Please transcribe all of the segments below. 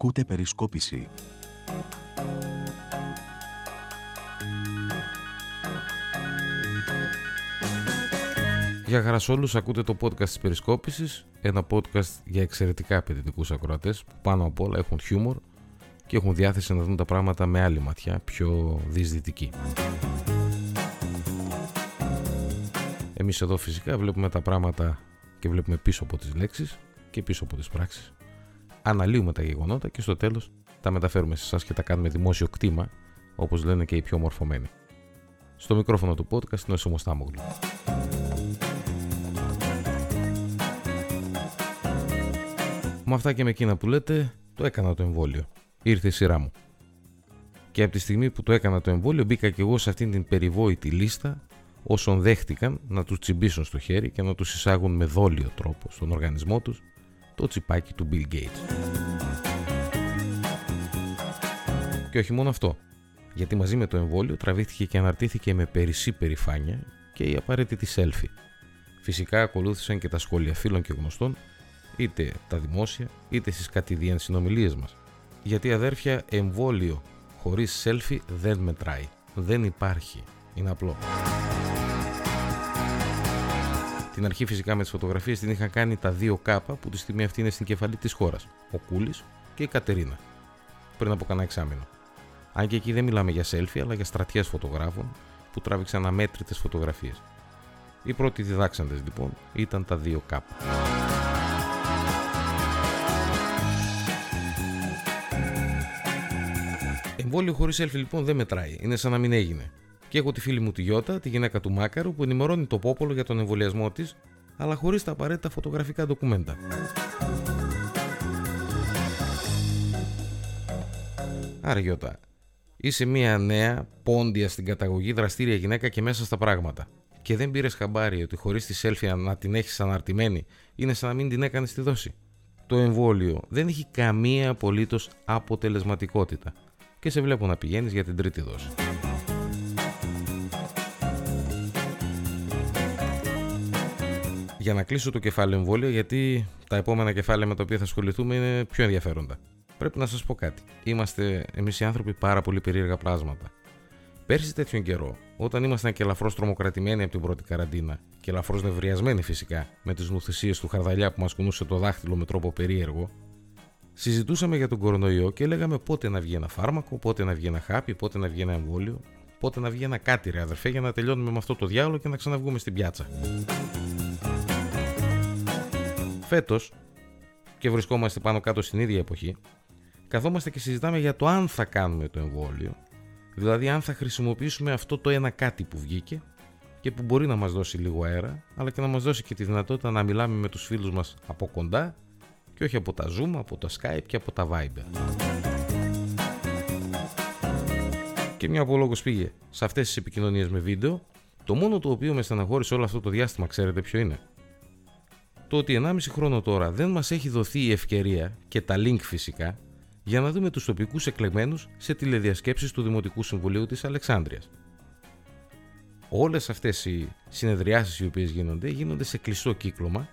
Ακούτε περισκόπηση. Γεια χαράς σε όλους, ακούτε το podcast της Περισκόπησης, ένα podcast για εξαιρετικά απαιτητικούς ακροατές που πάνω απ' όλα έχουν χιούμορ και έχουν διάθεση να δουν τα πράγματα με άλλη ματιά, πιο δυσδυτική. Εμείς εδώ φυσικά βλέπουμε τα πράγματα και βλέπουμε πίσω από τις λέξεις και πίσω από τις πράξεις. Αναλύουμε τα γεγονότα και στο τέλος τα μεταφέρουμε σε εσάς και τα κάνουμε δημόσιο κτήμα, όπως λένε και οι πιο μορφωμένοι. Στο μικρόφωνο του podcast είναι ο Σιμωστάμογλου. Με αυτά και με εκείνα που λέτε, το έκανα το εμβόλιο. Ήρθε η σειρά μου. Και από τη στιγμή που το έκανα το εμβόλιο, μπήκα και εγώ σε αυτήν την περιβόητη λίστα όσων δέχτηκαν να τους τσιμπήσουν στο χέρι και να τους εισάγουν με δόλιο τρόπο στον οργανισμό τους το τσιπάκι του Bill Gates. Και όχι μόνο αυτό, γιατί μαζί με το εμβόλιο τραβήχτηκε και αναρτήθηκε με περισσή περηφάνεια και η απαραίτητη selfie. Φυσικά ακολούθησαν και τα σχόλια φίλων και γνωστών, είτε τα δημόσια, είτε στις κατηδίαν συνομιλίες μας. Γιατί αδέρφια, εμβόλιο χωρίς selfie δεν μετράει. Δεν υπάρχει. Είναι απλό. Την αρχή φυσικά με τις φωτογραφίες την είχαν κάνει τα δύο κάπα που τη στιγμή αυτή είναι στην κεφαλή της χώρας. Ο Κούλης και η Κατερίνα. Πριν από κανένα εξάμεινο. Αν και εκεί δεν μιλάμε για selfie αλλά για στρατιές φωτογράφων που τράβηξαν αμέτρητες φωτογραφίες. Οι πρώτοι διδάξαντες λοιπόν ήταν τα δύο κάπα. Εμβόλιο χωρίς selfie λοιπόν δεν μετράει. Είναι σαν να μην έγινε. Και έχω τη φίλη μου τη Γιώτα, τη γυναίκα του Μάκαρου, που ενημερώνει το πόπολο για τον εμβολιασμό της, αλλά χωρίς τα απαραίτητα φωτογραφικά ντοκουμέντα. Άρα Γιώτα, είσαι μια νέα, πόντια στην καταγωγή, δραστήρια γυναίκα και μέσα στα πράγματα. Και δεν πήρες χαμπάρι ότι χωρίς τη selfie να την έχεις αναρτημένη είναι σαν να μην την έκανες στη δόση. Το εμβόλιο δεν έχει καμία απολύτως αποτελεσματικότητα και σε βλέπω να πηγαίνεις για την τρίτη δόση. Για να κλείσω το κεφάλαιο εμβόλιο, γιατί τα επόμενα κεφάλαια με τα οποία θα ασχοληθούμε είναι πιο ενδιαφέροντα. Πρέπει να σας πω κάτι. Είμαστε εμείς οι άνθρωποι πάρα πολύ περίεργα πλάσματα. Πέρσι τέτοιον καιρό, όταν ήμασταν και ελαφρώς τρομοκρατημένοι από την πρώτη καραντίνα και ελαφρώς νευριασμένοι φυσικά με τις νουθυσίες του χαρδαλιά που μας κουνούσε το δάχτυλο με τρόπο περίεργο, συζητούσαμε για τον κορονοϊό και λέγαμε πότε να βγει ένα φάρμακο, πότε να βγει ένα χάπι, πότε να βγει ένα εμβόλιο, πότε να βγει ένα κάτι ρε αδερφέ για να τελειώνουμε με αυτό το διάλογο και να ξαναβγούμε στην πιάτσα. Φέτος, και βρισκόμαστε πάνω κάτω στην ίδια εποχή, καθόμαστε και συζητάμε για το αν θα κάνουμε το εμβόλιο, δηλαδή αν θα χρησιμοποιήσουμε αυτό το ένα κάτι που βγήκε και που μπορεί να μας δώσει λίγο αέρα, αλλά και να μας δώσει και τη δυνατότητα να μιλάμε με τους φίλους μας από κοντά και όχι από τα Zoom, από τα Skype και από τα Viber. Και μια από πήγε σε αυτές τις επικοινωνίες με βίντεο, το μόνο το οποίο με στεναχώρησε όλο αυτό το διάστημα, ξέρετε ποιο είναι; Το ότι 1,5 χρόνο τώρα δεν μας έχει δοθεί η ευκαιρία και τα link φυσικά για να δούμε τους τοπικούς εκλεγμένους σε τηλεδιασκέψεις του Δημοτικού Συμβουλίου της Αλεξάνδρειας. Όλες αυτές οι συνεδριάσεις οι οποίες γίνονται γίνονται σε κλειστό κύκλωμα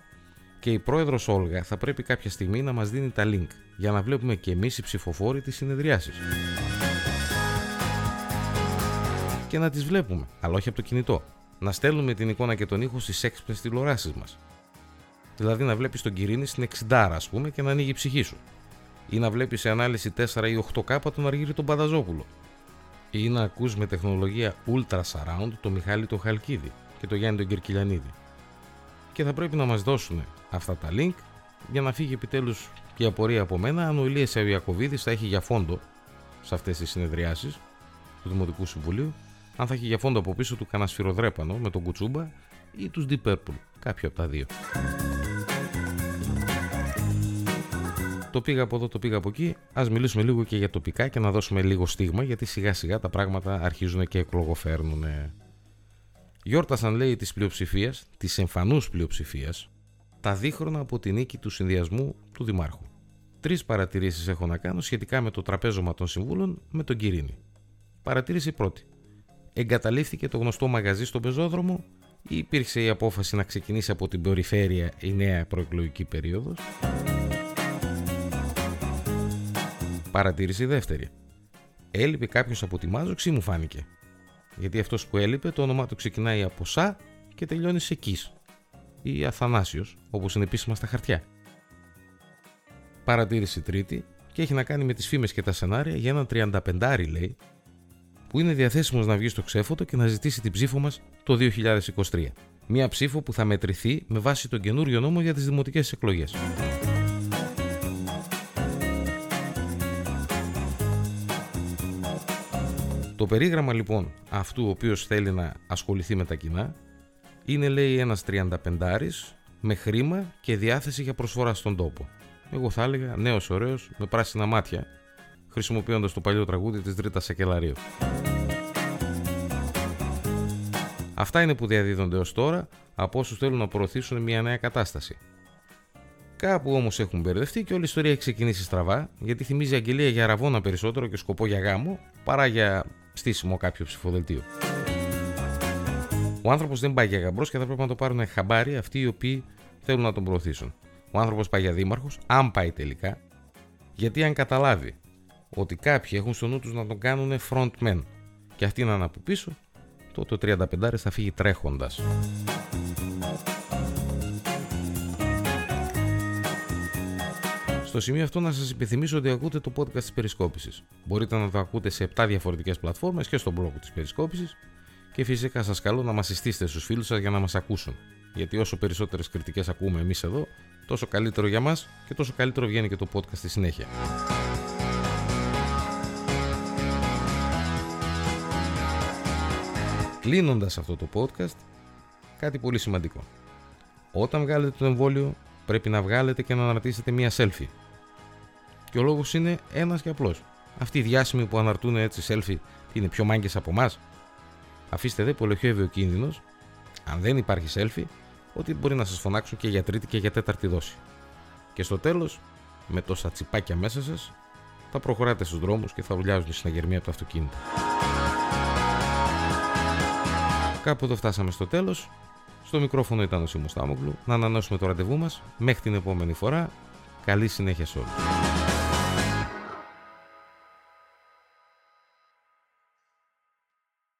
και η πρόεδρος Όλγα θα πρέπει κάποια στιγμή να μας δίνει τα link για να βλέπουμε και εμείς οι ψηφοφόροι τις συνεδριάσεις. Και να τις βλέπουμε, αλλά όχι από το κινητό. Να στέλνουμε την εικόνα και τον ήχο στις έξυπνες τηλεοράσεις μας. Δηλαδή να βλέπεις τον Κυρίνη στην 60 ας πούμε και να ανοίγει η ψυχή σου. Ή να βλέπεις σε ανάλυση 4 ή 8K τον Αργύρι τον Πανταζόπουλο. Ή να ακούς με τεχνολογία Ultra Surround τον Μιχάλη τον Χαλκίδη και τον Γιάννη τον Κερκυλιανίδη. Και θα πρέπει να μας δώσουν αυτά τα link για να φύγει επιτέλους και η απορία από μένα αν ο Ηλίας Ιακωβίδης θα έχει για φόντο σε αυτές τις συνεδριάσεις του Δημοτικού Συμβουλίου αν θα έχει για φόντο από πίσω του κανένα σφυροδρέπανο με τον Κουτσούμπα ή τους Deep Purple, κάποιο από τα δύο. Το πήγα από εδώ, το πήγα από εκεί. Α μιλήσουμε λίγο και για τοπικά και να δώσουμε λίγο στίγμα γιατί σιγά σιγά τα πράγματα αρχίζουν και εκλογοφέρνουν. Γιόρτασαν λέει της πλειοψηφίας, της εμφανούς πλειοψηφίας, τα δίχρονα από τη νίκη του συνδυασμού του Δημάρχου. Τρεις παρατηρήσεις έχω να κάνω σχετικά με το τραπέζωμα των συμβούλων με τον Κυρίνη. Παρατήρηση πρώτη. Εγκαταλείφθηκε το γνωστό μαγαζί στον πεζόδρομο ή υπήρξε η απόφαση να ξεκινήσει από την περιφέρεια η νέα προεκλογική περίοδος. Παρατήρηση δεύτερη. Έλειπε κάποιος από τη μάζοξη ή μου φάνηκε. Γιατί αυτός που έλειπε το όνομά του ξεκινάει από Σα και τελειώνει σε Κις ή Αθανάσιος, όπως είναι επίσημα στα χαρτιά. Παρατήρηση τρίτη και έχει να κάνει με τις φήμες και τα σενάρια για ένα 35 λέει, που είναι διαθέσιμος να βγει στο ξέφωτο και να ζητήσει την ψήφο μας το 2023. Μία ψήφο που θα μετρηθεί με βάση τον καινούριο νόμο για τις δημοτικές εκλογές. Το περίγραμμα λοιπόν αυτού ο οποίος θέλει να ασχοληθεί με τα κοινά είναι λέει ένας 35 με χρήμα και διάθεση για προσφορά στον τόπο. Εγώ θα έλεγα νέος ωραίος με πράσινα μάτια χρησιμοποιώντας το παλιό τραγούδι της Δρίτας Σακελαρίου. Αυτά είναι που διαδίδονται ως τώρα από όσους θέλουν να προωθήσουν μια νέα κατάσταση. Κάπου όμως έχουν μπερδευτεί και όλη η ιστορία έχει ξεκινήσει στραβά, γιατί θυμίζει αγγελία για ραβόνα περισσότερο και σκοπό για γάμο παρά για στήσιμο κάποιο ψηφοδελτίο. Ο άνθρωπος δεν πάει για γαμπρός και θα πρέπει να το πάρουν χαμπάρι αυτοί οι οποίοι θέλουν να τον προωθήσουν. Ο άνθρωπος πάει για δήμαρχος, αν πάει τελικά, γιατί αν καταλάβει ότι κάποιοι έχουν στο νου τους να τον κάνουν frontman και αυτοί να είναι από πίσω, τότε ο 35 θα φύγει τρέχοντας. Στο σημείο αυτό να σας υπενθυμίσω ότι ακούτε το podcast της Περισκόπησης. Μπορείτε να το ακούτε σε 7 διαφορετικές πλατφόρμες και στο blog της Περισκόπησης και φυσικά σας καλώ να μας συστήσετε στους φίλους σας για να μας ακούσουν. Γιατί όσο περισσότερες κριτικές ακούμε εμείς εδώ, τόσο καλύτερο για μας και τόσο καλύτερο βγαίνει και το podcast στη συνέχεια. Κλείνοντας αυτό το podcast, κάτι πολύ σημαντικό. Όταν βγάλετε το εμβόλιο, πρέπει να βγάλετε και να αναρτήσετε μία selfie. Και ο λόγος είναι ένας και απλός. Αυτοί οι διάσημοι που αναρτούν έτσι selfie είναι πιο μάγκες από εμάς; Αφήστε δε που ελοχεύει ο κίνδυνος, αν δεν υπάρχει selfie, ότι μπορεί να σας φωνάξουν και για τρίτη και για τέταρτη δόση. Και στο τέλος, με τόσα τσιπάκια μέσα σας, θα προχωράτε στους δρόμους και θα ουλιάζουν στην αγερμία από το αυτοκίνητο. Κάπου εδώ φτάσαμε στο τέλος. Στο μικρόφωνο ήταν ο Σίμω Τάμογλου. Να ανανεώσουμε το ραντεβού μας. Μέχρι την επόμενη φορά. Καλή συνέχεια σε όλους.